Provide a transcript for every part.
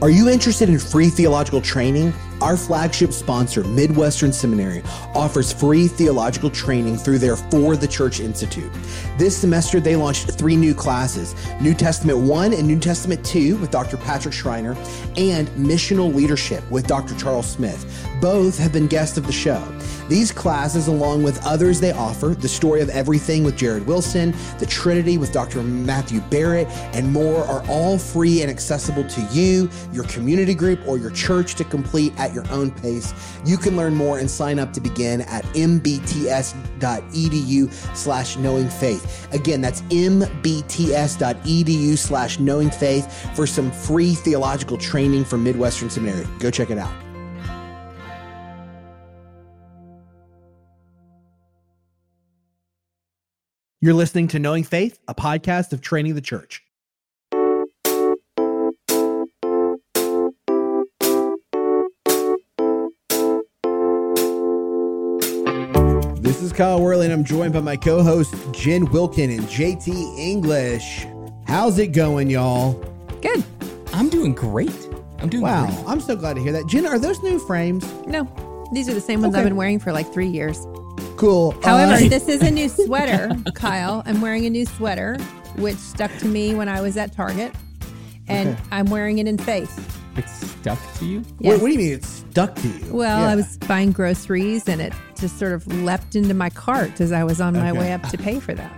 Are you interested in free theological training? Our flagship sponsor, Midwestern Seminary, offers free theological training through their For the Church Institute. This semester, they launched three new classes New Testament 1 and New Testament 2 with Dr. Patrick Schreiner, and Missional Leadership with Dr. Charles Smith. Both have been guests of the show. These classes, along with others they offer, The Story of Everything with Jared Wilson, The Trinity with Dr. Matthew Barrett, and more, are all free and accessible to you, your community group, or your church to complete at your own pace. You can learn more and sign up to begin at mbts.edu slash knowing faith. Again, that's mbts.edu slash knowing faith for some free theological training from Midwestern Seminary. Go check it out. You're listening to Knowing Faith, a podcast of Training the Church. This is Kyle Worley, and I'm joined by my co host, Jen Wilkin and JT English. How's it going, y'all? Good. I'm doing great. I'm doing Wow, great. I'm so glad to hear that. Jen, are those new frames? No, these are the same ones Okay. I've been wearing for like three years. Cool. However, Uh, this is a new sweater, Kyle. I'm wearing a new sweater, which stuck to me when I was at Target, and Okay. I'm wearing it in faith. It stuck to you. what, Yes. what do you mean it stuck to you? Well, Yeah. I was buying groceries, and it just sort of leapt into my cart as I was on my Okay. way up to pay for them.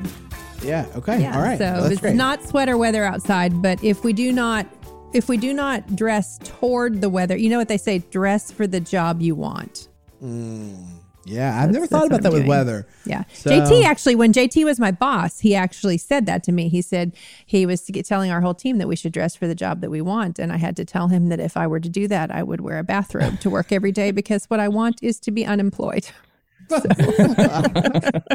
Yeah, okay. Yeah. All right. So Well, that's it's great. not sweater weather outside, but if we do not. If we do not dress toward the weather, you know what they say, dress for the job you want. Yeah, I've never thought about that I'm with weather. Yeah. So- JT actually, when JT was my boss, he actually said that to me. He said he was telling our whole team that we should dress for the job that we want. And I had to tell him that if I were to do that, I would wear a bathrobe to work every day because what I want is to be unemployed.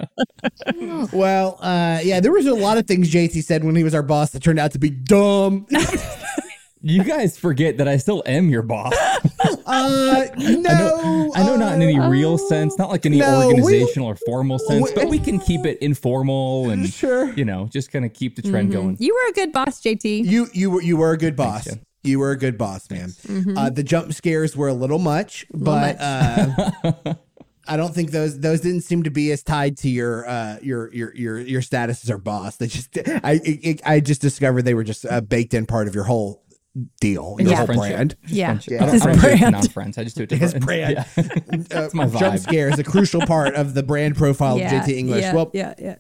Well, uh, yeah, there was a lot of things JT said when he was our boss that turned out to be dumb. You guys forget that I still am your boss. Uh, no, I know not in any real sense, not like any no, we- organizational or formal sense, we- but we can keep it informal and Sure. you know, just kind of keep the trend going. You were a good boss, JT. You you were you were a good boss. Jen. you were a good boss, man. Uh, the jump scares were a little much, Mm-hmm. Little but Uh, I don't think those those didn't seem to be as tied to your uh, your your your your status as our boss. They just I it, I just discovered they were just a baked in part of your whole deal, your Yeah. whole Friendship. brand. Yeah. Friendship. Yeah. I don't, His I don't do it to brand. non-friends. I just do it to His friends. brand. Yeah. That's my vibe. Jump scare is a crucial part of the brand profile yeah, of JT English. Yeah, well, yeah, yeah.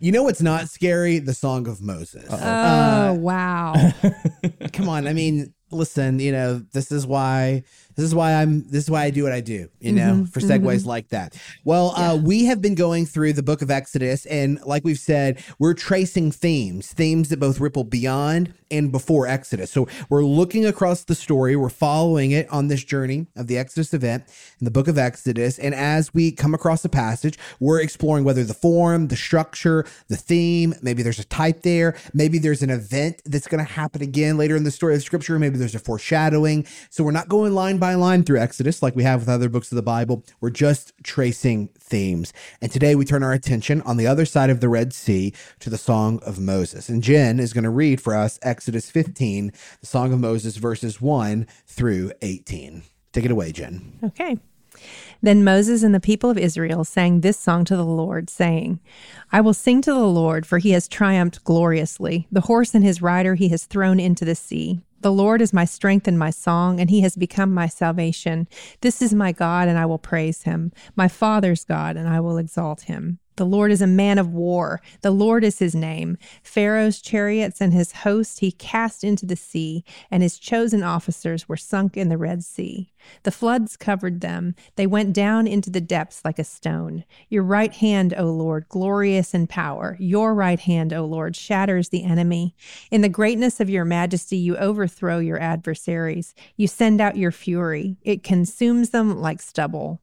you know what's not scary? The Song of Moses. Oh, uh, wow. come on i mean listen you know this is why this is why i'm this is why i do what i do you know Mm-hmm, for segues like that. Well uh we have been going through the book of exodus and like we've said we're tracing themes themes that both ripple beyond and before exodus. So we're looking across the story we're following it on this journey of the exodus event in the book of exodus and as we come across a passage we're exploring whether the form the structure the theme maybe there's a type there maybe there's an event that's going to happen again later in the story of scripture maybe there's a foreshadowing. So we're not going line by line through exodus like we have with other books of the bible we're just tracing themes and today we turn our attention on the other side of the red sea to the song of moses and jen is going to read for us exodus 15 the song of moses verses 1 through 18 take it away jen Okay. Then Moses and the people of Israel sang this song to the Lord, saying, I will sing to the Lord, for he has triumphed gloriously. The horse and his rider he has thrown into the sea. The Lord is my strength and my song, and he has become my salvation. This is my God, and I will praise him, my father's God, and I will exalt him. The Lord is a man of war. The Lord is his name. Pharaoh's chariots and his host he cast into the sea, and his chosen officers were sunk in the Red Sea. The floods covered them. They went down into the depths like a stone. Your right hand, O Lord, glorious in power. Your right hand, O Lord, shatters the enemy. In the greatness of your majesty, you overthrow your adversaries. You send out your fury. It consumes them like stubble.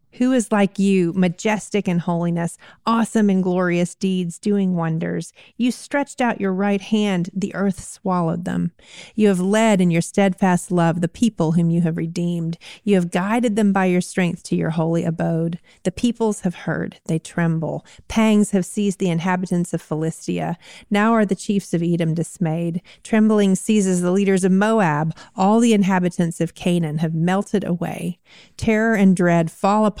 Who is like you, majestic in holiness, awesome in glorious deeds, doing wonders? You stretched out your right hand, the earth swallowed them. You have led in your steadfast love the people whom you have redeemed. You have guided them by your strength to your holy abode. The peoples have heard, they tremble. Pangs have seized the inhabitants of Philistia. Now are the chiefs of Edom dismayed. Trembling seizes the leaders of Moab. All the inhabitants of Canaan have melted away. Terror and dread fall upon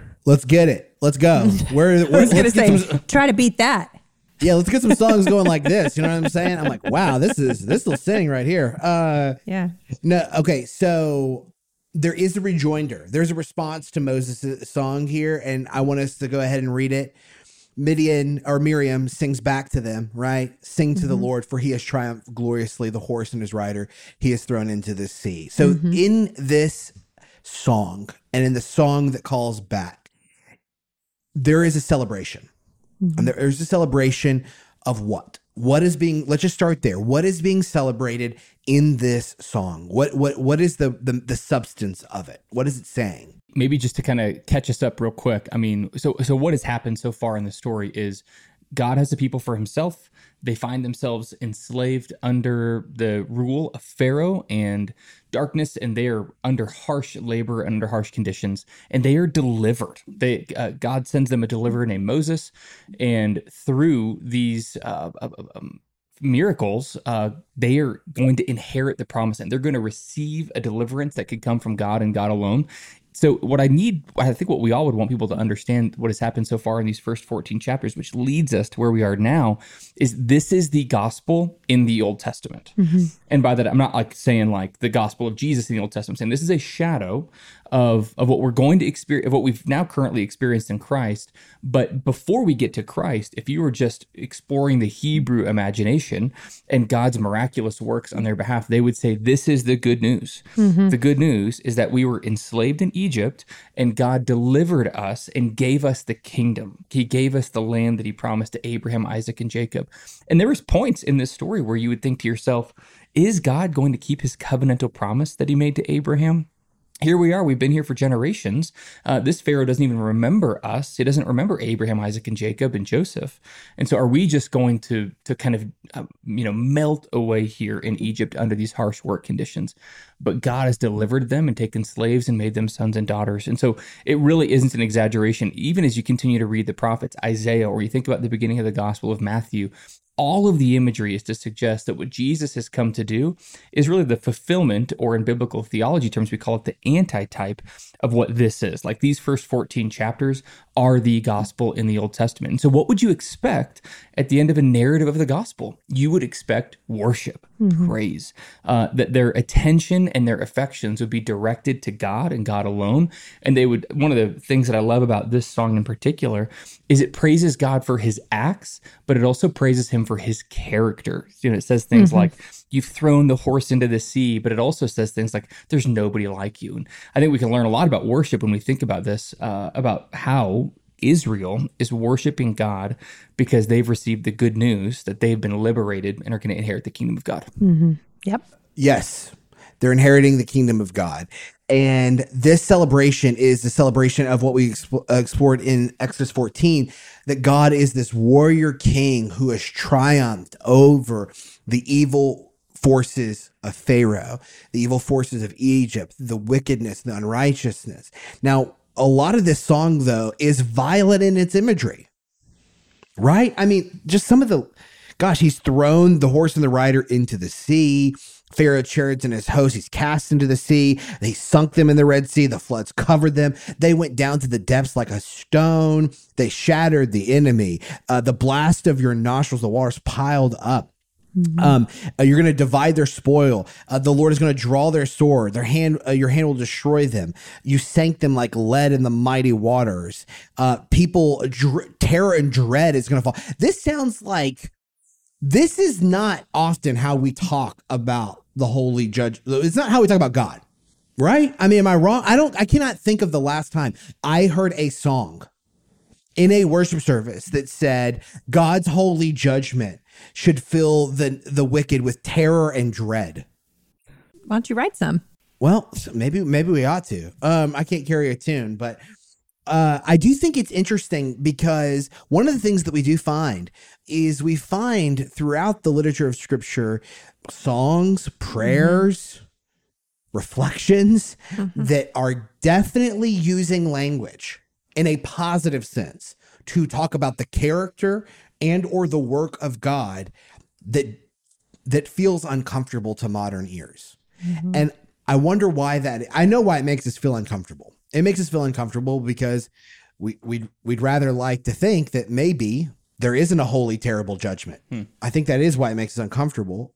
let's get it. Let's go. Where, where I was going to let's get say, some- try to beat that. yeah, let's get some songs going like this. You know what I'm saying? I'm like, wow, this is this is sitting right here. Uh Yeah. no, okay, so there is a rejoinder. There's a response to Moses' song here, and I want us to go ahead and read it. Midian or Miriam sings back to them, right? Sing to the Lord, for he has triumphed gloriously. The horse and his rider he has thrown into the sea. So, in this song and in the song that calls back, there is a celebration. Mm-hmm. And there is a celebration of what? What is being let's just start there. What is being celebrated in this song? What what what is the the, the substance of it? What is it saying? maybe just to kind of catch us up real quick. I mean, so so what has happened so far in the story is God has a people for himself. They find themselves enslaved under the rule of Pharaoh and darkness, and they are under harsh labor and under harsh conditions, and they are delivered. They uh, God sends them a deliverer named Moses, and through these uh, uh, um, miracles, uh, they are going to inherit the promise and they're going to receive a deliverance that could come from God and God alone. So, what I need, I think what we all would want people to understand what has happened so far in these first 14 chapters, which leads us to where we are now, is this is the gospel in the Old Testament. Mm-hmm. And by that, I'm not like saying like the gospel of Jesus in the Old Testament, I'm saying this is a shadow of, of what we're going to experience, of what we've now currently experienced in Christ. But before we get to Christ, if you were just exploring the Hebrew imagination and God's miraculous works on their behalf, they would say, This is the good news. Mm-hmm. The good news is that we were enslaved in Egypt and God delivered us and gave us the kingdom. He gave us the land that He promised to Abraham, Isaac, and Jacob. And there was points in this story where you would think to yourself, is God going to keep his covenantal promise that he made to Abraham? Here we are. We've been here for generations. Uh, this Pharaoh doesn't even remember us. He doesn't remember Abraham, Isaac, and Jacob, and Joseph. And so, are we just going to to kind of uh, you know melt away here in Egypt under these harsh work conditions? But God has delivered them and taken slaves and made them sons and daughters. And so, it really isn't an exaggeration. Even as you continue to read the prophets, Isaiah, or you think about the beginning of the Gospel of Matthew, all of the imagery is to suggest that what Jesus has come to do is really the fulfillment, or in biblical theology terms, we call it the antitype of what this is. Like these first 14 chapters are the gospel in the Old Testament. And so, what would you expect at the end of a narrative of the gospel? You would expect worship, praise, uh, that their attention and their affections would be directed to God and God alone. And they would, one of the things that I love about this song in particular is it praises God for his acts, but it also praises him for his character. You know, it says things like, You've thrown the horse into the sea, but it also says things like, There's nobody like you. And I think we can learn a lot about worship when we think about this, uh, about how Israel is worshiping God because they've received the good news that they've been liberated and are going to inherit the kingdom of God. Yep. Yes, they're inheriting the kingdom of God. And this celebration is the celebration of what we expo- uh, explored in Exodus 14 that God is this warrior king who has triumphed over the evil forces of Pharaoh, the evil forces of Egypt, the wickedness, the unrighteousness. Now, a lot of this song, though, is violent in its imagery right? I mean, just some of the, gosh, he's thrown the horse and the rider into the sea. Pharaoh chariots and his host, he's cast into the sea. They sunk them in the Red Sea. The floods covered them. They went down to the depths like a stone. They shattered the enemy. Uh, the blast of your nostrils, the waters piled up. Mm-hmm. Um, uh, you're going to divide their spoil. Uh, the Lord is going to draw their sword. Their hand, uh, your hand will destroy them. You sank them like lead in the mighty waters. Uh, people, dr- terror and dread is going to fall. This sounds like this is not often how we talk about the holy judge. It's not how we talk about God, right? I mean, am I wrong? I don't. I cannot think of the last time I heard a song in a worship service that said God's holy judgment should fill the the wicked with terror and dread. Why don't you write some? Well, maybe maybe we ought to. Um, I can't carry a tune, but uh, I do think it's interesting because one of the things that we do find is we find throughout the literature of Scripture songs, prayers. Mm-hmm. Reflections mm-hmm. that are definitely using language in a positive sense to talk about the character and or the work of God that that feels uncomfortable to modern ears. Mm-hmm. And I wonder why that I know why it makes us feel uncomfortable. It makes us feel uncomfortable because we we'd we'd rather like to think that maybe there isn't a holy terrible judgment. Hmm. I think that is why it makes us uncomfortable.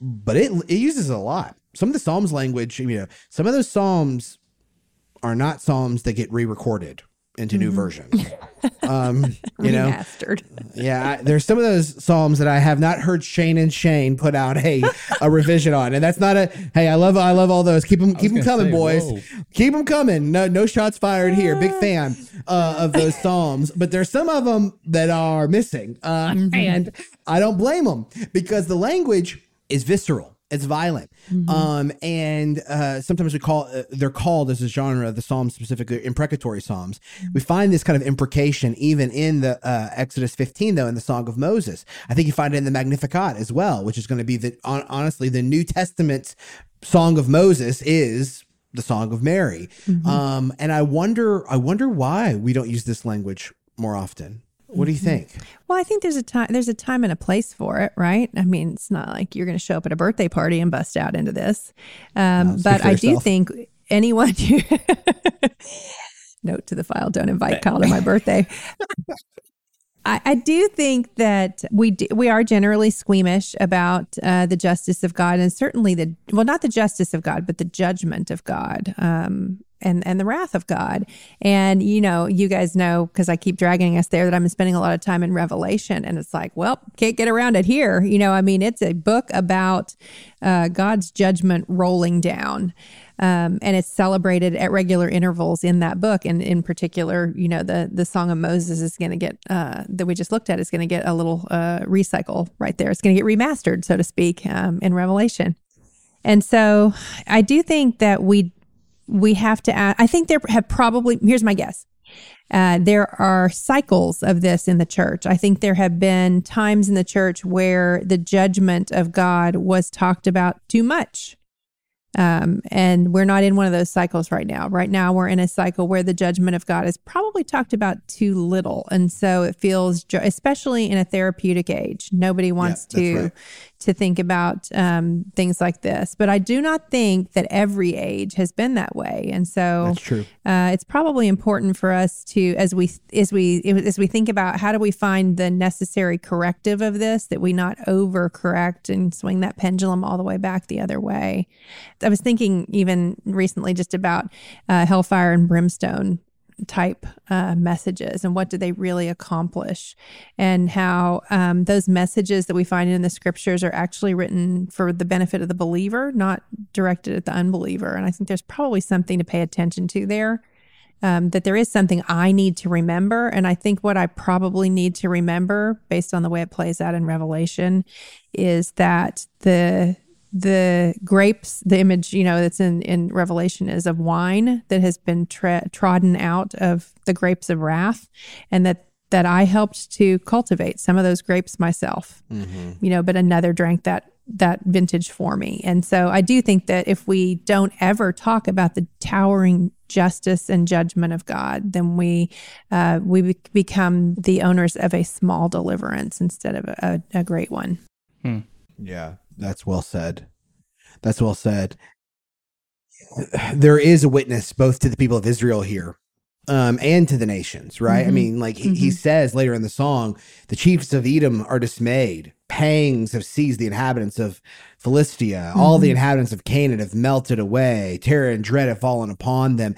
But it it uses a lot. Some of the Psalms language, you know, some of those Psalms are not Psalms that get re-recorded into new mm-hmm. versions. Um, you know, Remastered. yeah, there's some of those psalms that I have not heard Shane and Shane put out a a revision on, and that's not a hey. I love I love all those. Keep them keep them coming, say, boys. Whoa. Keep them coming. No no shots fired here. Big fan uh, of those psalms, but there's some of them that are missing, uh, and I don't blame them because the language is visceral it's violent. Mm-hmm. Um, and uh, sometimes we call uh, they're called as a genre of the psalms specifically imprecatory psalms. Mm-hmm. We find this kind of imprecation even in the uh, Exodus 15 though in the Song of Moses. I think you find it in the Magnificat as well, which is going to be the on, honestly the New Testament Song of Moses is the Song of Mary. Mm-hmm. Um, and I wonder I wonder why we don't use this language more often. What do you mm-hmm. think? Well, I think there's a time there's a time and a place for it, right? I mean, it's not like you're going to show up at a birthday party and bust out into this. Um, no, but I do think anyone who note to the file: don't invite Kyle to my birthday. I, I, do think that we do, we are generally squeamish about uh, the justice of God, and certainly the well, not the justice of God, but the judgment of God. Um, and and the wrath of God. And you know, you guys know because I keep dragging us there that I'm spending a lot of time in Revelation, and it's like, well, can't get around it here. You know, I mean, it's a book about uh, God's judgment rolling down. Um, and it's celebrated at regular intervals in that book. And in particular, you know, the the Song of Moses is going to get uh, that we just looked at is going to get a little uh, recycle right there. It's going to get remastered, so to speak, um, in Revelation. And so, I do think that we we have to add, I think there have probably, here's my guess. Uh, there are cycles of this in the church. I think there have been times in the church where the judgment of God was talked about too much. Um, and we're not in one of those cycles right now. Right now, we're in a cycle where the judgment of God is probably talked about too little. And so it feels, especially in a therapeutic age, nobody wants yeah, to right to think about um, things like this. But I do not think that every age has been that way, and so that's true. Uh, it's probably important for us to, as we as we as we think about how do we find the necessary corrective of this, that we not overcorrect and swing that pendulum all the way back the other way. I was thinking even recently just about uh, hellfire and brimstone type uh, messages and what do they really accomplish? And how um, those messages that we find in the scriptures are actually written for the benefit of the believer not directed at the unbeliever. And i think there's probably something to pay attention to there um, that there is something i need to remember. And i think what i probably need to remember based on the way it plays out in revelation is that the the grapes, the image, you know, that's in, in Revelation is of wine that has been tra- trodden out of the grapes of wrath, and that that I helped to cultivate some of those grapes myself. Mm-hmm. You know, but another drank that that vintage for me. And so I do think that if we don't ever talk about the towering justice and judgment of God, then we uh, we be- become the owners of a small deliverance instead of a, a great one. Hmm. Yeah, that's well said. That's well said. There is a witness both to the people of Israel here um, and to the nations, right? I mm-hmm. mean, like he, he mm-hmm. says later in the song, the chiefs of Edom are dismayed. Pangs have seized the inhabitants of Philistia. All the mm-hmm. inhabitants of Canaan have melted away. Terror and dread have fallen upon them.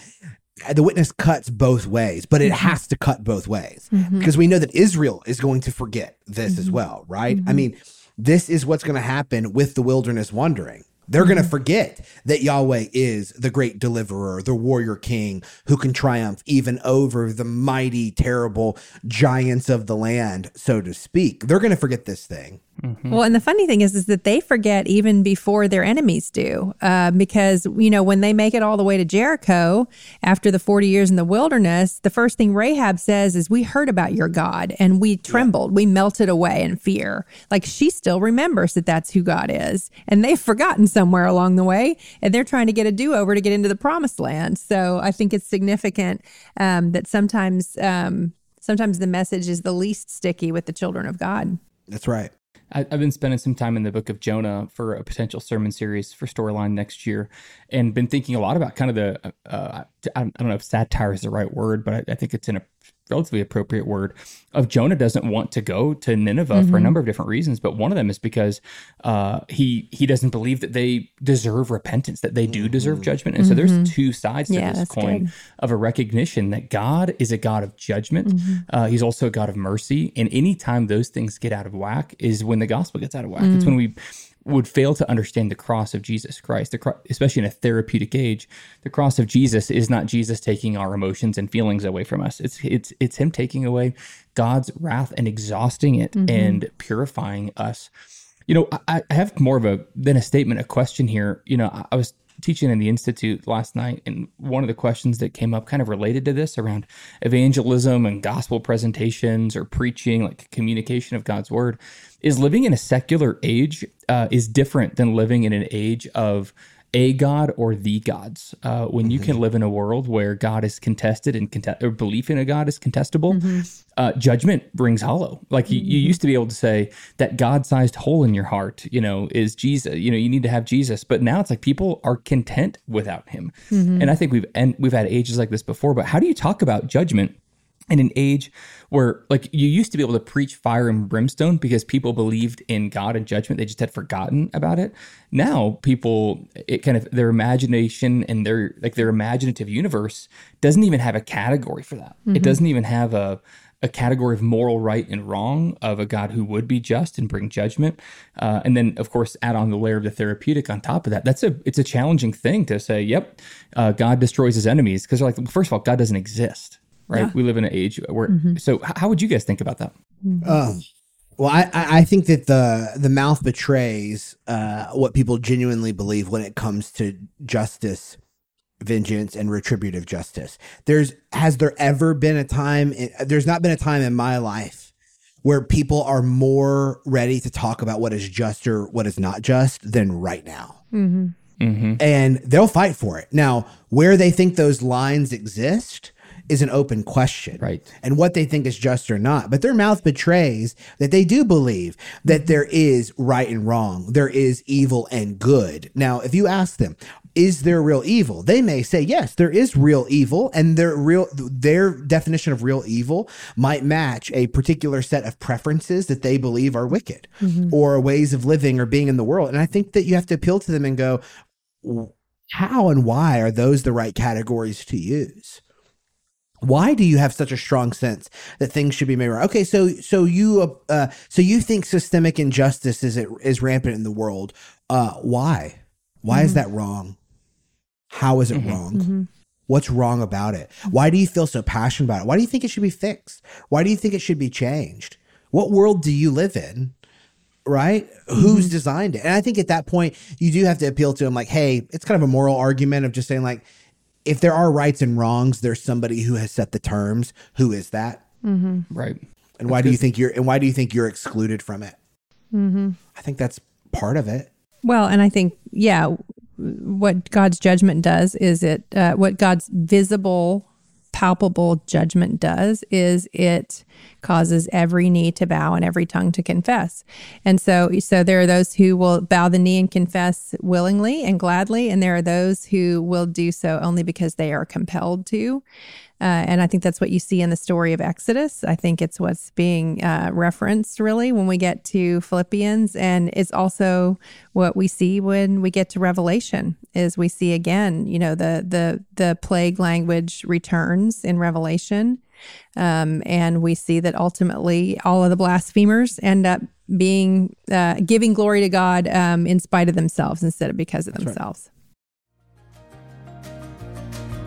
The witness cuts both ways, but it has to cut both ways because we know that Israel is going to forget this as well, right? I mean, this is what's going to happen with the wilderness wandering. They're going to mm-hmm. forget that Yahweh is the great deliverer, the warrior king who can triumph even over the mighty, terrible giants of the land, so to speak. They're going to forget this thing. Well, and the funny thing is, is that they forget even before their enemies do, uh, because you know when they make it all the way to Jericho after the forty years in the wilderness, the first thing Rahab says is, "We heard about your God, and we trembled, we melted away in fear." Like she still remembers that that's who God is, and they've forgotten somewhere along the way, and they're trying to get a do over to get into the Promised Land. So I think it's significant um, that sometimes, um, sometimes the message is the least sticky with the children of God. That's right. I, I've been spending some time in the book of Jonah for a potential sermon series for Storyline next year, and been thinking a lot about kind of the uh, I don't know if satire is the right word, but I, I think it's in a relatively appropriate word of Jonah doesn't want to go to Nineveh for a mm-hmm. number of different reasons, but one of them is because uh, he he doesn't believe that they deserve repentance, that they do deserve mm-hmm. judgment, and so there's mm-hmm. two sides to Yeah, this coin good. of a recognition that God is a God of judgment. Uh, he's also a God of mercy. And anytime those things get out of whack is when the gospel gets out of whack. It's mm. when we would fail to understand the cross of Jesus Christ, the cro- especially in a therapeutic age. The cross of Jesus is not Jesus taking our emotions and feelings away from us. It's it's it's him taking away God's wrath and exhausting it mm-hmm. and purifying us. You know, I, I have more of a than a statement, a question here. You know, I, I was teaching in the institute last night, and one of the questions that came up, kind of related to this, around evangelism and gospel presentations or preaching, like communication of God's word, is living in a secular age uh, is different than living in an age of a god or the gods. Uh, when you can live in a world where God is contested and contest- or belief in a God is contestable, uh, judgment rings hollow. Like you, you used to be able to say that God-sized hole in your heart, you know, is Jesus. You know, you need to have Jesus. But now it's like people are content without Him. And I think we've and we've had ages like this before. But how do you talk about judgment? In an age where like you used to be able to preach fire and brimstone because people believed in God and judgment. They just had forgotten about it. Now people it kind of their imagination and their like their imaginative universe doesn't even have a category for that. It doesn't even have a a category of moral right and wrong of a God who would be just and bring judgment, uh, and then of course add on the layer of the therapeutic on top of that. That's a it's a challenging thing to say. Yep, uh, God destroys His enemies because they're like well, first of all, God doesn't exist, right? We live in an age where. So how would you guys think about that? Um, well, I, I I think that the the mouth betrays uh, what people genuinely believe when it comes to justice, vengeance, and retributive justice. There's has there ever been a time? In, there's not been a time in my life where people are more ready to talk about what is just or what is not just than right now Mm-hmm. and they'll fight for it. Now, where they think those lines exist is an open question. Right. And what they think is just or not. But their mouth betrays that they do believe that mm-hmm. there is right and wrong, there is evil and good. Now, if you ask them, is there real evil? They may say, yes, there is real evil, and their real their definition of real evil might match a particular set of preferences that they believe are wicked mm-hmm. or ways of living or being in the world. And I think that you have to appeal to them and go, how and why are those the right categories to use? Why do you have such a strong sense that things should be made right? Okay, so so you uh, uh so you think systemic injustice is is rampant in the world? Uh, why? Why is mm-hmm. that wrong? How is it mm-hmm. wrong? Mm-hmm. What's wrong about it? Why do you feel so passionate about it? Why do you think it should be fixed? Why do you think it should be changed? What world do you live in? right? Who's designed it? And I think at that point, you do have to appeal to them like, hey, it's kind of a moral argument of just saying, like, if there are rights and wrongs, there's somebody who has set the terms. Who is that? Right. And why do you think you're and why do you think you're excluded from it? I think that's part of it. Well, and I think, yeah, what God's judgment does is it, uh, what God's visible, palpable judgment does is it causes every knee to bow and every tongue to confess. And so, so there are those who will bow the knee and confess willingly and gladly, and there are those who will do so only because they are compelled to. Uh, and I think that's what you see in the story of Exodus. I think it's what's being uh, referenced really when we get to Philippians. And it's also what we see when we get to Revelation is we see again, you know, the, the, the plague language returns in Revelation. Um, and we see that ultimately all of the blasphemers end up being uh, giving glory to God um, in spite of themselves instead of because of That's themselves. Right.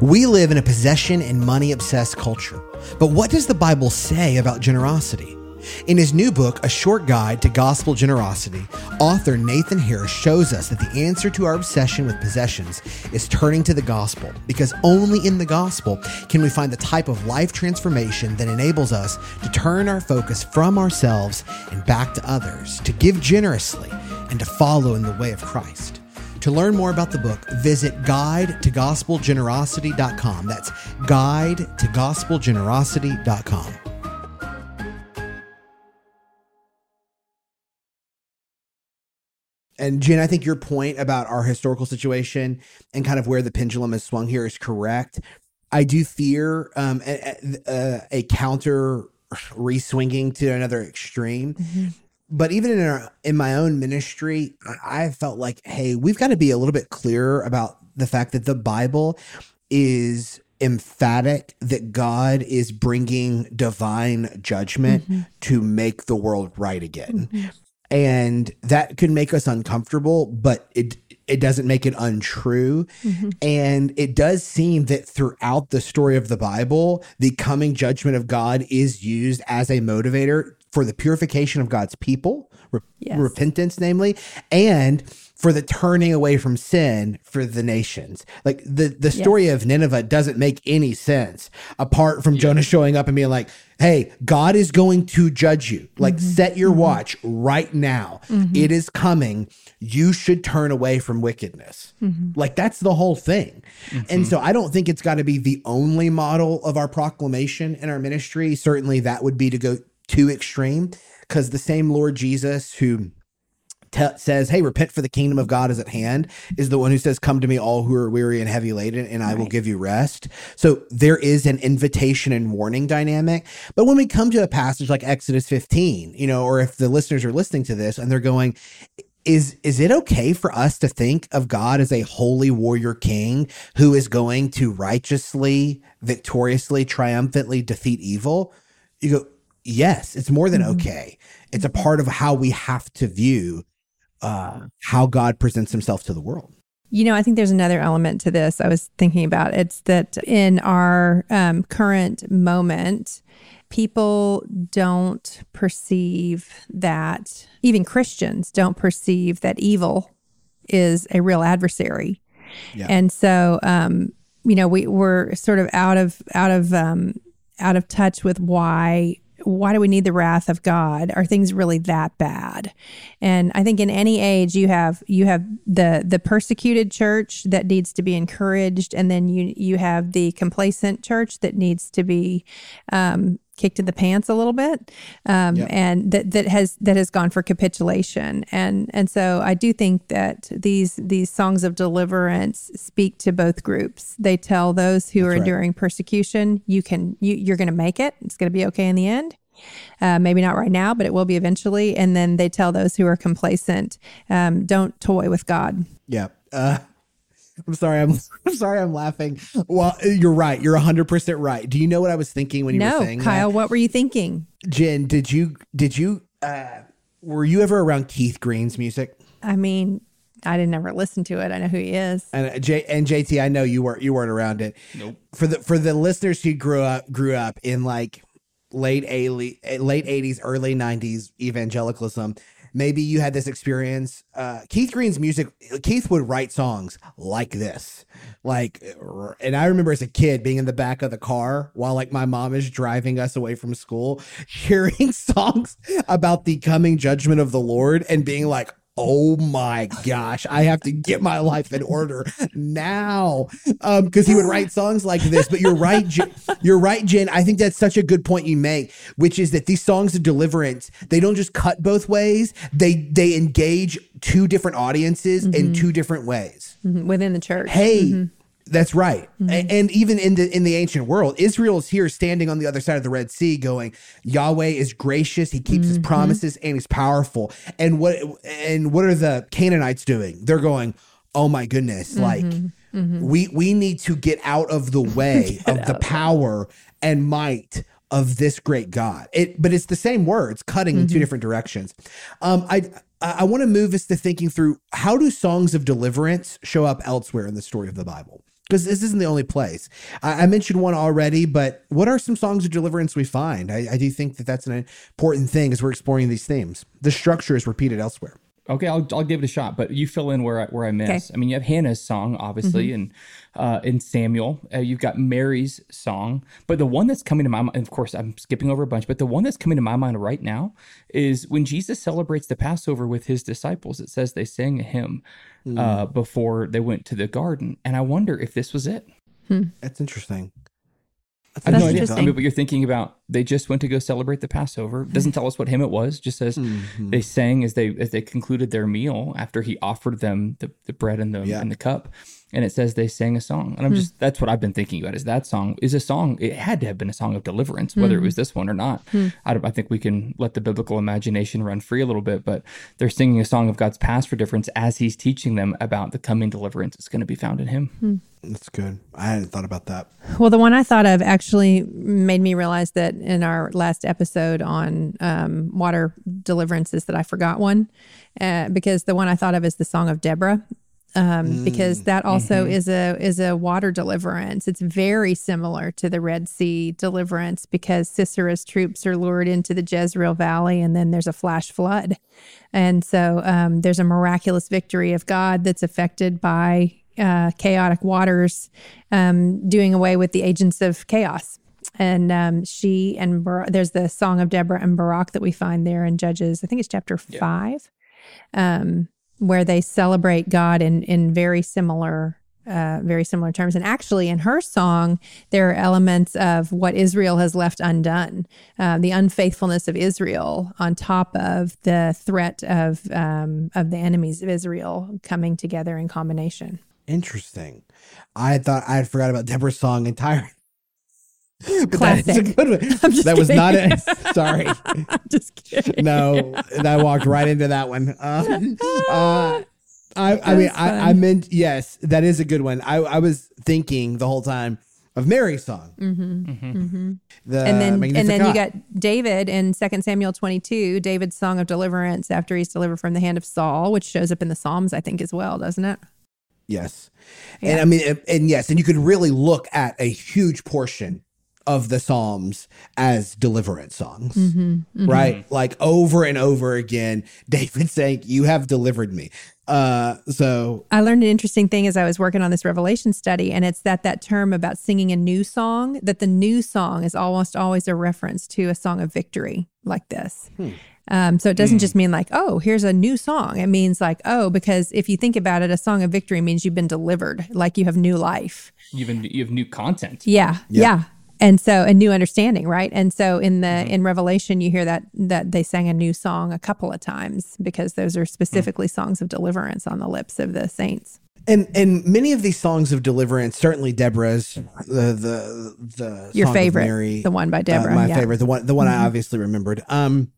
We live in a possession and money obsessed culture. But what does the Bible say about generosity? In his new book, A Short Guide to Gospel Generosity, author Nathan Harris shows us that the answer to our obsession with possessions is turning to the gospel, because only in the gospel can we find the type of life transformation that enables us to turn our focus from ourselves and back to others, to give generously, and to follow in the way of Christ. To learn more about the book, visit guide to gospelgenerosity.com. That's guide to gospelgenerosity.com. And Jen, I think your point about our historical situation and kind of where the pendulum has swung here is correct. I do fear um, a, a, a counter reswinging to another extreme. Mm-hmm but even in our, in my own ministry, I felt like, hey, we've got to be a little bit clearer about the fact that the Bible is emphatic that God is bringing divine judgment mm-hmm. to make the world right again. Mm-hmm. And that could make us uncomfortable, but it it doesn't make it untrue. Mm-hmm. And it does seem that throughout the story of the Bible, the coming judgment of God is used as a motivator for the purification of God's people, re- yes. repentance, namely, and for the turning away from sin for the nations. Like the the story yes. of Nineveh doesn't make any sense apart from yeah. Jonah showing up and being like, "Hey, God is going to judge you. Like mm-hmm. set your mm-hmm. watch right now. Mm-hmm. It is coming. You should turn away from wickedness." Mm-hmm. Like that's the whole thing. And mm-hmm. so I don't think it's got to be the only model of our proclamation in our ministry. Certainly that would be to go too extreme because the same Lord Jesus who te- says, Hey, repent for the kingdom of God is at hand, is the one who says, Come to me, all who are weary and heavy laden, and I right. will give you rest. So there is an invitation and warning dynamic. But when we come to a passage like Exodus 15, you know, or if the listeners are listening to this and they're going, is is it okay for us to think of God as a holy warrior king who is going to righteously, victoriously, triumphantly defeat evil? You go, yes, it's more than mm-hmm. okay. It's a part of how we have to view uh, how God presents himself to the world. You know, I think there's another element to this I was thinking about. It's that in our um, current moment, people don't perceive that, even Christians don't perceive that evil is a real adversary. Yeah. And so, um, you know, we, we're sort of out of, out of, um, out of touch with why why do we need the wrath of God? Are things really that bad? And I think in any age you have you have the the persecuted church that needs to be encouraged, and then you you have the complacent church that needs to be um, kicked in the pants a little bit, um, Yep. and that that has that has gone for capitulation. And and so I do think that these these songs of deliverance speak to both groups. They tell those who are right. enduring persecution, you can you you're going to make it. It's going to be okay in the end. Uh, maybe not right now, but it will be eventually. And then they tell those who are complacent, um, don't toy with God. Yeah. Uh, I'm sorry. I'm, I'm sorry. I'm laughing. Well, you're right. You're 100 percent right. Do you know what I was thinking when you were No, saying Kyle, what were you thinking? Jen, did you did you uh, were you ever around Keith Green's music? I mean, I didn't ever listen to it. I know who he is. And uh, J and JT, I know you weren't you weren't around it. Nope. For the for the listeners who grew up grew up in like late a late 80s, early 90s evangelicalism, maybe you had this experience. Uh, Keith Green's music, Keith would write songs like this, like, and I remember as a kid being in the back of the car while like my mom is driving us away from school, hearing songs about the coming judgment of the Lord and being like. Oh my gosh, I have to get my life in order now. Um, because he would write songs like this. But you're right, Jen, you're right, Jen. I think that's such a good point you make, which is that these songs of deliverance, they don't just cut both ways. They they engage two different audiences in two different ways. Mhm, Within the church. Hey, that's right. A- mm-hmm. And even in the in the ancient world, Israel is here standing on the other side of the Red Sea going, Yahweh is gracious, he keeps his mm-hmm. promises and he's powerful. And what and what are the Canaanites doing? They're going, "Oh my goodness, mm-hmm. like we we need to get out of the way of the power and might of this great God. It, but it's the same words cutting in two different directions. Um, I I want to move us to thinking through how do songs of deliverance show up elsewhere in the story of the Bible? Because this isn't the only place. I, I mentioned one already, but what are some songs of deliverance we find? I, I do think that that's an important thing as we're exploring these themes. The structure is repeated elsewhere. Okay, I'll, I'll give it a shot, but you fill in where I, where I miss. I mean, you have Hannah's song, obviously, and uh, in Samuel, uh, you've got Mary's song. But the one that's coming to my mind, of course, I'm skipping over a bunch, but the one that's coming to my mind right now is when Jesus celebrates the Passover with his disciples. It says they sang a hymn uh, before they went to the garden, and I wonder if this was it. That's interesting. I have That's no idea. I mean, but you're thinking about they just went to go celebrate the Passover. Doesn't tell us what hymn it was. Just says Mm-hmm. they sang as they as they concluded their meal after he offered them the, the bread and the Yeah. and the cup. And it says they sang a song. And I'm hmm. just that's what I've been thinking about is that song is a song. It had to have been a song of deliverance, whether it hmm. was this one or not. Hmm. I, don't- I think we can let the biblical imagination run free a little bit, but they're singing a song of God's past for difference as he's teaching them about the coming deliverance that's going to be found in him. That's good. I hadn't thought about that. Well, the one I thought of actually made me realize that in our last episode on um, water deliverances that I forgot one uh, because the one I thought of is the Song of Deborah. Um, because that also is a is a water deliverance. It's very similar to the Red Sea deliverance because Sisera's troops are lured into the Jezreel Valley, and then there's a flash flood, and so um, there's a miraculous victory of God that's affected by uh, chaotic waters um, doing away with the agents of chaos. And um, she and Bar- there's the song of Deborah and Barak that we find there in Judges. I think it's chapter five, um, where they celebrate God in in very similar. Uh, very similar terms. And actually, in her song, there are elements of what Israel has left undone, uh, the unfaithfulness of Israel, on top of the threat of um, of the enemies of Israel coming together in combination. Interesting. I thought I had forgot about Deborah's song entirely. But that is a Classic. good one. I'm just that was not it. Sorry. I'm just kidding. No, and I walked right into that one. Um, uh, I, I mean, I. I meant yes, that is a good one. I, I was thinking the whole time of Mary's song. Mm-hmm. The and then and then you got David in 2 Samuel 22, David's song of deliverance after he's delivered from the hand of Saul, which shows up in the Psalms, I think, as well, doesn't it? Yes. And I mean, and, and yes, and you could really look at a huge portion of the Psalms as deliverance songs, Mm-hmm, right? Like over and over again, David saying, You have delivered me. Uh, so I learned an interesting thing as I was working on this Revelation study, and it's that that term about singing a new song, that the new song is almost always a reference to a song of victory like this. Um, so it doesn't just mean like, oh, here's a new song. It means like, oh, because if you think about it, a song of victory means you've been delivered, like you have new life. You have you have new content. Yeah, yeah. and so a new understanding right and so in the mm-hmm. in revelation you hear that that they sang a new song a couple of times because those are specifically mm-hmm. songs of deliverance on the lips of the saints and and many of these songs of deliverance certainly deborah's the the the your favorite Mary, the one by uh, deborah uh, my yeah. favorite the one the one mm-hmm. i obviously remembered um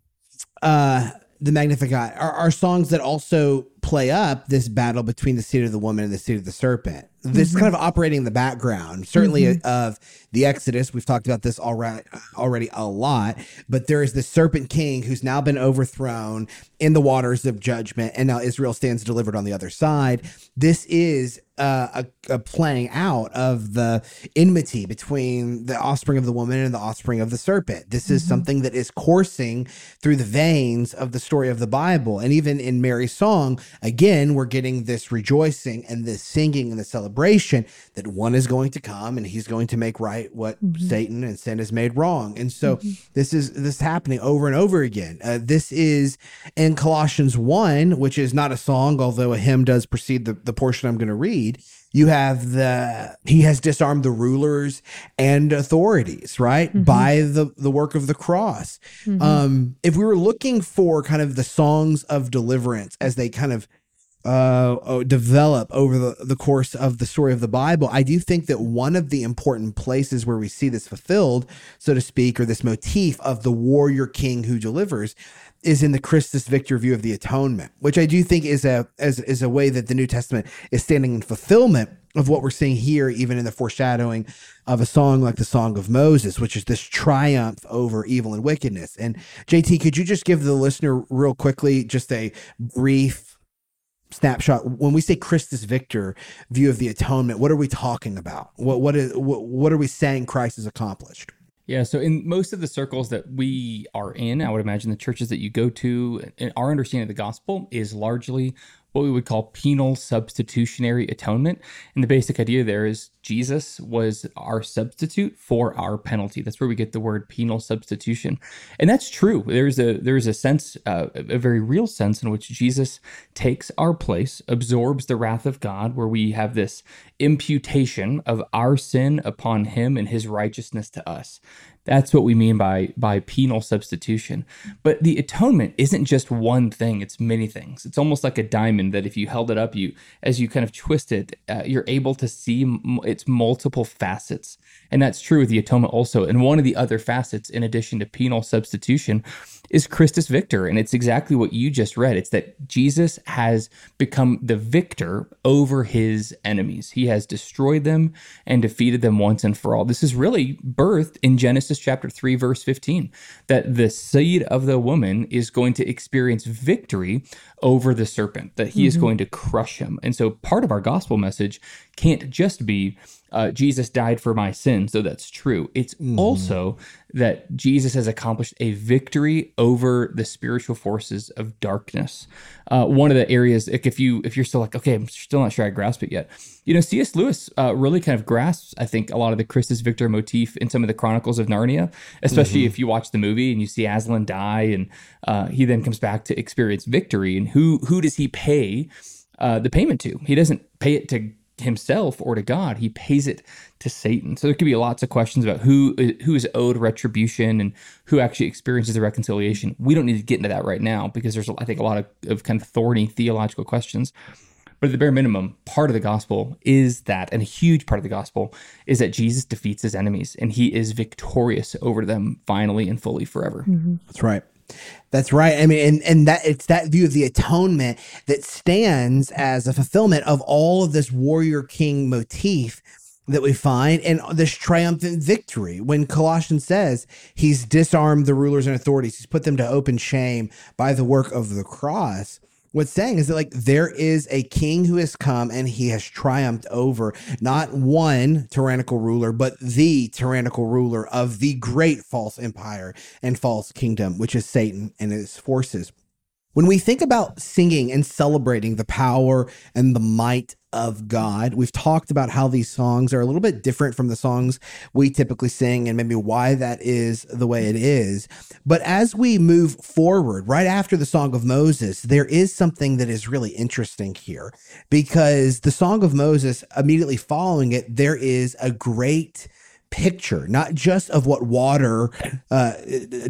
uh the magnificat are, are songs that also play up this battle between the seed of the woman and the seed of the serpent this mm-hmm. kind of operating in the background, certainly mm-hmm. of the Exodus. We've talked about this already, already a lot, but there is the serpent king who's now been overthrown in the waters of judgment, and now Israel stands delivered on the other side. This is uh, a, a, playing out of the enmity between the offspring of the woman and the offspring of the serpent. This is mm-hmm. something that is coursing through the veins of the story of the Bible. And even in Mary's song, again, we're getting this rejoicing and this singing and the celebration that one is going to come and he's going to make right what mm-hmm. Satan and sin has made wrong. And so mm-hmm. this is this is happening over and over again. Uh, this is in Colossians 1, which is not a song, although a hymn does precede the, the portion I'm going to read you have the he has disarmed the rulers and authorities right mm-hmm. by the the work of the cross mm-hmm. um if we were looking for kind of the songs of deliverance as they kind of uh, uh develop over the, the course of the story of the Bible, I do think that one of the important places where we see this fulfilled, so to speak, or this motif of the warrior king who delivers, is in the Christus Victor view of the atonement, which I do think is a as is a way that the New Testament is standing in fulfillment of what we're seeing here, even in the foreshadowing of a song like the Song of Moses, which is this triumph over evil and wickedness. And JT, could you just give the listener real quickly just a brief snapshot when we say Christus Victor view of the atonement? What are we talking about? What what is what, what are we saying Christ has accomplished? Yeah, so in most of the circles that we are in, I would imagine the churches that you go to, our understanding of the gospel is largely what we would call penal substitutionary atonement. And the basic idea there is Jesus was our substitute for our penalty. That's where we get the word penal substitution. And that's true. There's a there's a sense, uh, a very real sense in which Jesus takes our place, absorbs the wrath of God, where we have this imputation of our sin upon him and his righteousness to us. That's what we mean by by penal substitution. But the atonement isn't just one thing; it's many things. It's almost like a diamond that if you held it up, you as you kind of twist it, uh, you're able to see m- its multiple facets. And that's true with the atonement also. And one of the other facets, in addition to penal substitution, is Christus Victor. And it's exactly what you just read. It's that Jesus has become the victor over his enemies. He has destroyed them and defeated them once and for all. This is really birthed in Genesis chapter 3, verse 15, that the seed of the woman is going to experience victory over the serpent, that he mm-hmm. is going to crush him. And so part of our gospel message can't just be uh, Jesus died for my sins, so that's true. It's mm. also that Jesus has accomplished a victory over the spiritual forces of darkness. Uh, one of the areas, like if you if you're still like, okay, I'm still not sure I grasp it yet. You know, C.S. Lewis uh, really kind of grasps, I think, a lot of the Christus Victor motif in some of the Chronicles of Narnia, especially mm-hmm. if you watch the movie and you see Aslan die, and uh, he then comes back to experience victory. And who who does he pay? Uh, the payment to. He doesn't pay it to himself or to God. He pays it to Satan. So there could be lots of questions about who who is owed retribution and who actually experiences the reconciliation. We don't need to get into that right now because there's I think a lot of, of kind of thorny theological questions. But at the bare minimum, part of the gospel is that, and a huge part of the gospel is that Jesus defeats his enemies and he is victorious over them finally and fully forever. Mm-hmm. That's right. That's right. I mean, and, and that it's that view of the atonement that stands as a fulfillment of all of this warrior king motif that we find and this triumphant victory when Colossians says he's disarmed the rulers and authorities, he's put them to open shame by the work of the cross what's saying is that like there is a king who has come and he has triumphed over not one tyrannical ruler but the tyrannical ruler of the great false empire and false kingdom which is satan and his forces when we think about singing and celebrating the power and the might of God, we've talked about how these songs are a little bit different from the songs we typically sing and maybe why that is the way it is. But as we move forward, right after the Song of Moses, there is something that is really interesting here because the Song of Moses, immediately following it, there is a great picture, not just of what water uh,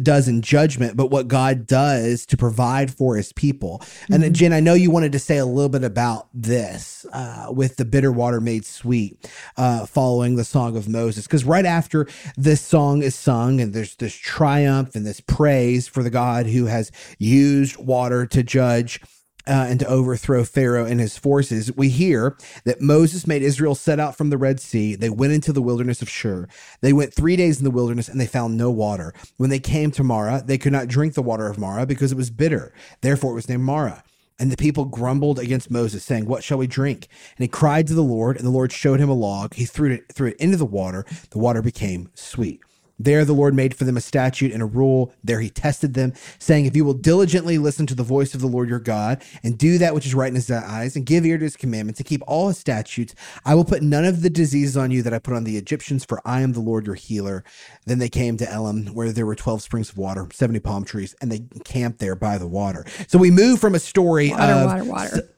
does in judgment, but what God does to provide for his people. Mm-hmm. And Jen, I know you wanted to say a little bit about this uh, with the bitter water made sweet uh, following the Song of Moses. Because right after this song is sung and there's this triumph and this praise for the God who has used water to judge uh, and to overthrow Pharaoh and his forces, we hear that Moses made Israel set out from the Red Sea. They went into the wilderness of Shur. They went three days in the wilderness and they found no water. When they came to Marah, they could not drink the water of Marah because it was bitter. Therefore, it was named Marah. And the people grumbled against Moses, saying, What shall we drink? And he cried to the Lord, and the Lord showed him a log. He threw it, threw it into the water. The water became sweet. There the Lord made for them a statute and a rule. There he tested them, saying, If you will diligently listen to the voice of the Lord your God, and do that which is right in his eyes, and give ear to his commandments, and keep all his statutes, I will put none of the diseases on you that I put on the Egyptians, for I am the Lord your healer. Then they came to Elim, where there were 12 springs of water, 70 palm trees, and they camped there by the water. So we move from a story water, of. Water, water,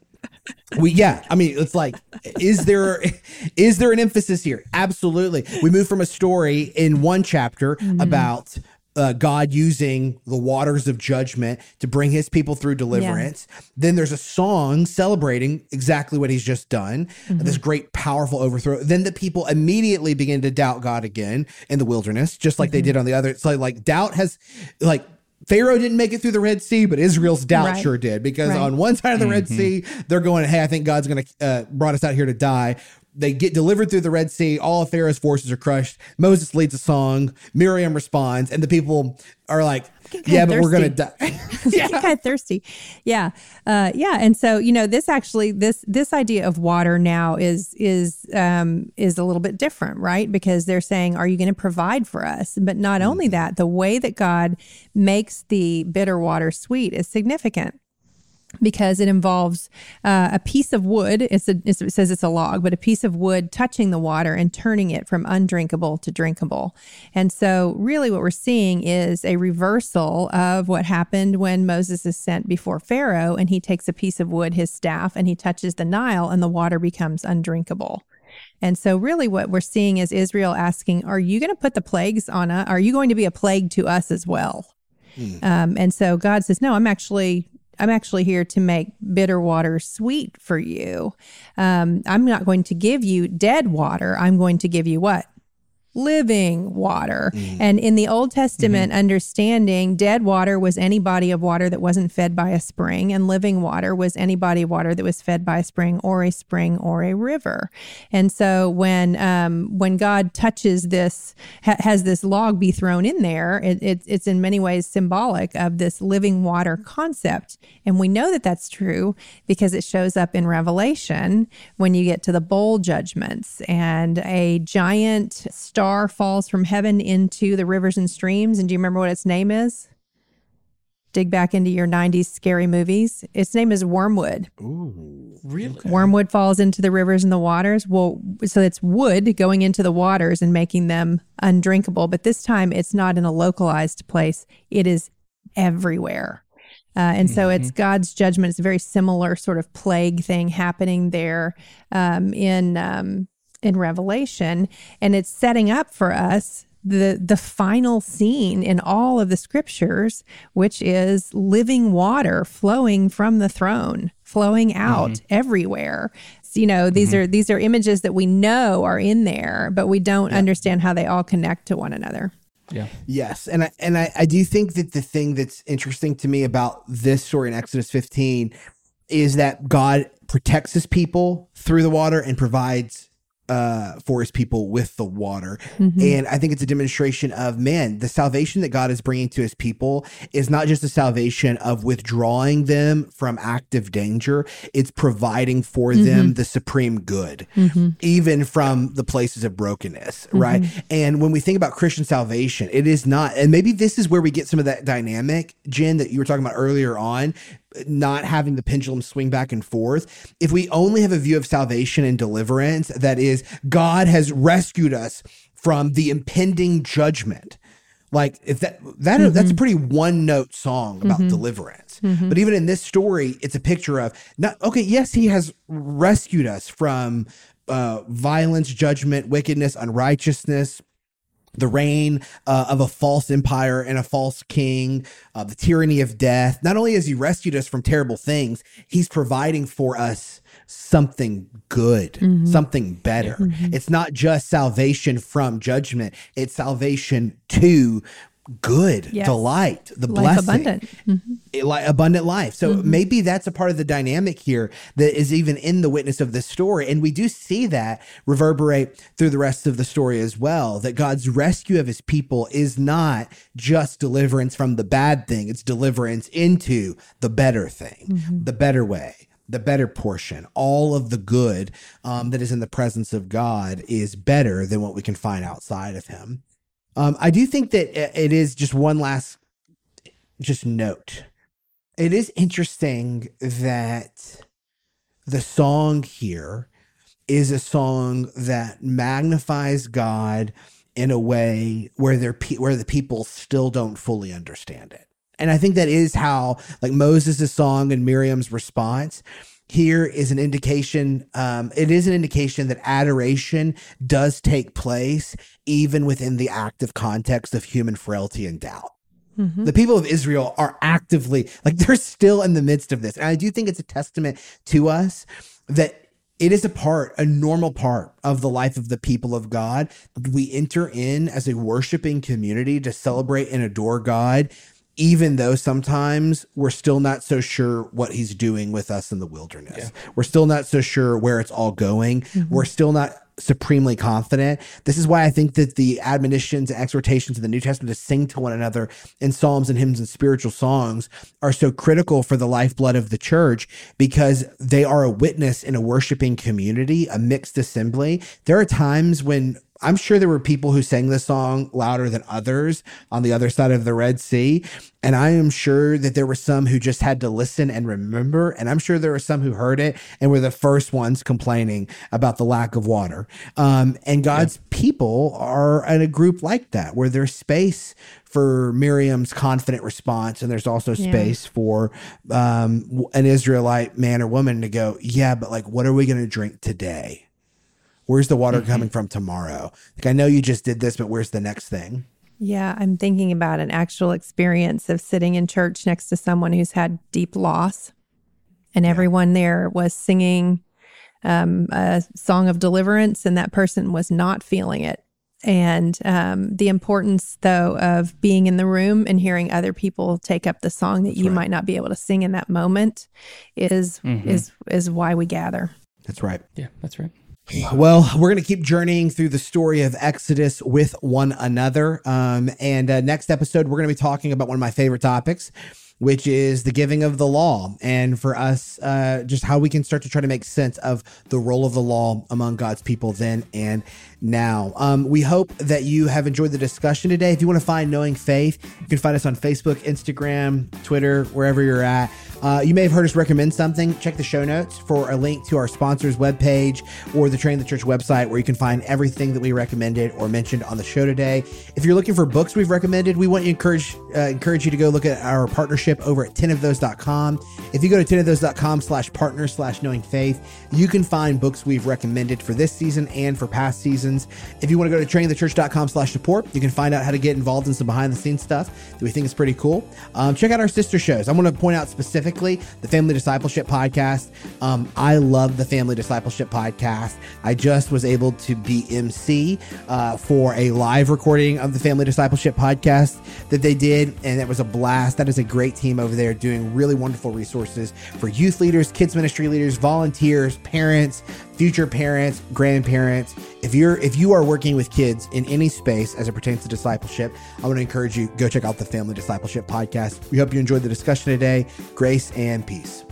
we yeah i mean it's like is there is there an emphasis here absolutely we move from a story in one chapter mm-hmm. about uh, God using the waters of judgment to bring his people through deliverance. Yeah. Then there's a song celebrating exactly what he's just done, mm-hmm. this great, powerful overthrow. Then the people immediately begin to doubt God again in the wilderness, just like mm-hmm. they did on the other. So, like, doubt has, like, Pharaoh didn't make it through the Red Sea, but Israel's doubt right. sure did because right. on one side of the mm-hmm. Red Sea, they're going, "Hey, I think God's going to uh, brought us out here to die." They get delivered through the Red Sea. All of Pharaoh's forces are crushed. Moses leads a song. Miriam responds, and the people are like, "Yeah, but thirsty. we're gonna die." yeah, kind of thirsty. Yeah, uh, yeah. And so you know, this actually this this idea of water now is is um, is a little bit different, right? Because they're saying, "Are you going to provide for us?" But not mm-hmm. only that, the way that God makes the bitter water sweet is significant because it involves uh, a piece of wood. It's a, it's, it says it's a log, but a piece of wood touching the water and turning it from undrinkable to drinkable. And so, really, what we're seeing is a reversal of what happened when Moses is sent before Pharaoh, and he takes a piece of wood, his staff, and he touches the Nile, and the water becomes undrinkable. And so, really, what we're seeing is Israel asking, Are you going to put the plagues on us? Are you going to be a plague to us as well? Mm. Um, and so God says, No, I'm actually I'm actually here to make bitter water sweet for you. Um, I'm not going to give you dead water. I'm going to give you what? Living water. Mm. And in the Old Testament mm-hmm. understanding, dead water was any body of water that wasn't fed by a spring, and living water was any body of water that was fed by a spring or a spring or a river. And so when um, when God touches this, ha- has this log be thrown in there, it, it, it's in many ways symbolic of this living water concept. And we know that that's true because it shows up in Revelation when you get to the bowl judgments and a giant star star falls from heaven into the rivers and streams. And do you remember what its name is? Dig back into your 90s scary movies. Its name is Wormwood. Ooh, really? Wormwood falls into the rivers and the waters. Well, so it's wood going into the waters and making them undrinkable. But this time it's not in a localized place, it is everywhere. Uh, and so mm-hmm. it's God's judgment. It's a very similar sort of plague thing happening there um, in um, in Revelation, and it's setting up for us the the final scene in all of the scriptures, which is living water flowing from the throne, flowing out mm-hmm. everywhere. So, you know, these mm-hmm. are these are images that we know are in there, but we don't yeah. understand how they all connect to one another. Yeah. Yes, and I and I, I do think that the thing that's interesting to me about this story in Exodus 15 is that God protects his people through the water and provides uh, for his people with the water. Mm-hmm. And I think it's a demonstration of, man, the salvation that God is bringing to his people is not just a salvation of withdrawing them from active danger, it's providing for mm-hmm. them the supreme good, mm-hmm. even from the places of brokenness, mm-hmm. right? And when we think about Christian salvation, it is not, and maybe this is where we get some of that dynamic, Jen, that you were talking about earlier on not having the pendulum swing back and forth, if we only have a view of salvation and deliverance that is God has rescued us from the impending judgment. Like if that that mm-hmm. that's a pretty one note song about mm-hmm. deliverance. Mm-hmm. But even in this story, it's a picture of not okay, yes, he has rescued us from uh violence, judgment, wickedness, unrighteousness, the reign uh, of a false empire and a false king, uh, the tyranny of death. Not only has he rescued us from terrible things, he's providing for us something good, mm-hmm. something better. Mm-hmm. It's not just salvation from judgment, it's salvation to good yes. delight the life blessing abundant. Mm-hmm. like abundant life so mm-hmm. maybe that's a part of the dynamic here that is even in the witness of this story and we do see that reverberate through the rest of the story as well that god's rescue of his people is not just deliverance from the bad thing it's deliverance into the better thing mm-hmm. the better way the better portion, all of the good um, that is in the presence of God is better than what we can find outside of Him. Um, I do think that it is just one last just note. It is interesting that the song here is a song that magnifies God in a way where they're where the people still don't fully understand it. And I think that is how like Moses' song and Miriam's response here is an indication um, it is an indication that adoration does take place even within the active context of human frailty and doubt mm-hmm. the people of israel are actively like they're still in the midst of this and i do think it's a testament to us that it is a part, a normal part of the life of the people of God. We enter in as a worshiping community to celebrate and adore God even though sometimes we're still not so sure what he's doing with us in the wilderness. Yeah. We're still not so sure where it's all going. Mm-hmm. We're still not supremely confident. This is why I think that the admonitions and exhortations of the New Testament to sing to one another in psalms and hymns and spiritual songs are so critical for the lifeblood of the church because they are a witness in a worshiping community, a mixed assembly. There are times when I'm sure there were people who sang this song louder than others on the other side of the Red Sea. And I am sure that there were some who just had to listen and remember. And I'm sure there were some who heard it and were the first ones complaining about the lack of water. Um, and God's yeah. people are in a group like that, where there's space for Miriam's confident response, and there's also space yeah. for um, an Israelite man or woman to go, Yeah, but like, what are we going to drink today? Where's the water mm-hmm. coming from tomorrow? Like, I know you just did this, but where's the next thing? Yeah, I'm thinking about an actual experience of sitting in church next to someone who's had deep loss, and yeah. everyone there was singing um, a song of deliverance, and that person was not feeling it. And um, the importance, though, of being in the room and hearing other people take up the song that that's you right. might not be able to sing in that moment is mm-hmm. is is why we gather. That's right. Yeah, that's right. Well, we're going to keep journeying through the story of Exodus with one another. Um, and uh, next episode, we're going to be talking about one of my favorite topics, which is the giving of the law. And for us, uh, just how we can start to try to make sense of the role of the law among God's people then and now. Um, we hope that you have enjoyed the discussion today. If you want to find Knowing Faith, you can find us on Facebook, Instagram, Twitter, wherever you're at. Uh, you may have heard us recommend something. Check the show notes for a link to our sponsors webpage or the Train the Church website where you can find everything that we recommended or mentioned on the show today. If you're looking for books we've recommended, we want to encourage uh, encourage you to go look at our partnership over at 10ofthose.com. If you go to 10ofthose.com slash partner slash knowing faith, you can find books we've recommended for this season and for past seasons. If you want to go to trainthechurch.com slash support, you can find out how to get involved in some behind the scenes stuff that we think is pretty cool. Um, check out our sister shows. I want to point out specifically the Family Discipleship Podcast. Um, I love the Family Discipleship Podcast. I just was able to be MC uh, for a live recording of the Family Discipleship Podcast that they did, and it was a blast. That is a great team over there doing really wonderful resources for youth leaders, kids ministry leaders, volunteers, parents, future parents, grandparents. If you're if you are working with kids in any space as it pertains to discipleship, I want to encourage you go check out the Family Discipleship podcast. We hope you enjoyed the discussion today. Grace and peace.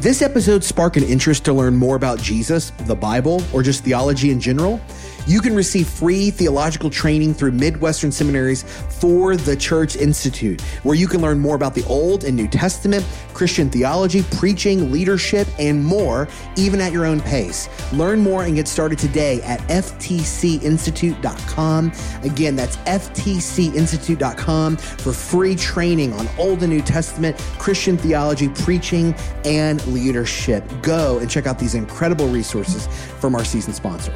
Did this episode spark an interest to learn more about Jesus, the Bible, or just theology in general? You can receive free theological training through Midwestern Seminary's for the Church Institute, where you can learn more about the Old and New Testament, Christian theology, preaching, leadership, and more, even at your own pace. Learn more and get started today at ftcinstitute.com. Again, that's ftcinstitute.com for free training on Old and New Testament, Christian theology, preaching, and leadership. Go and check out these incredible resources from our season sponsor.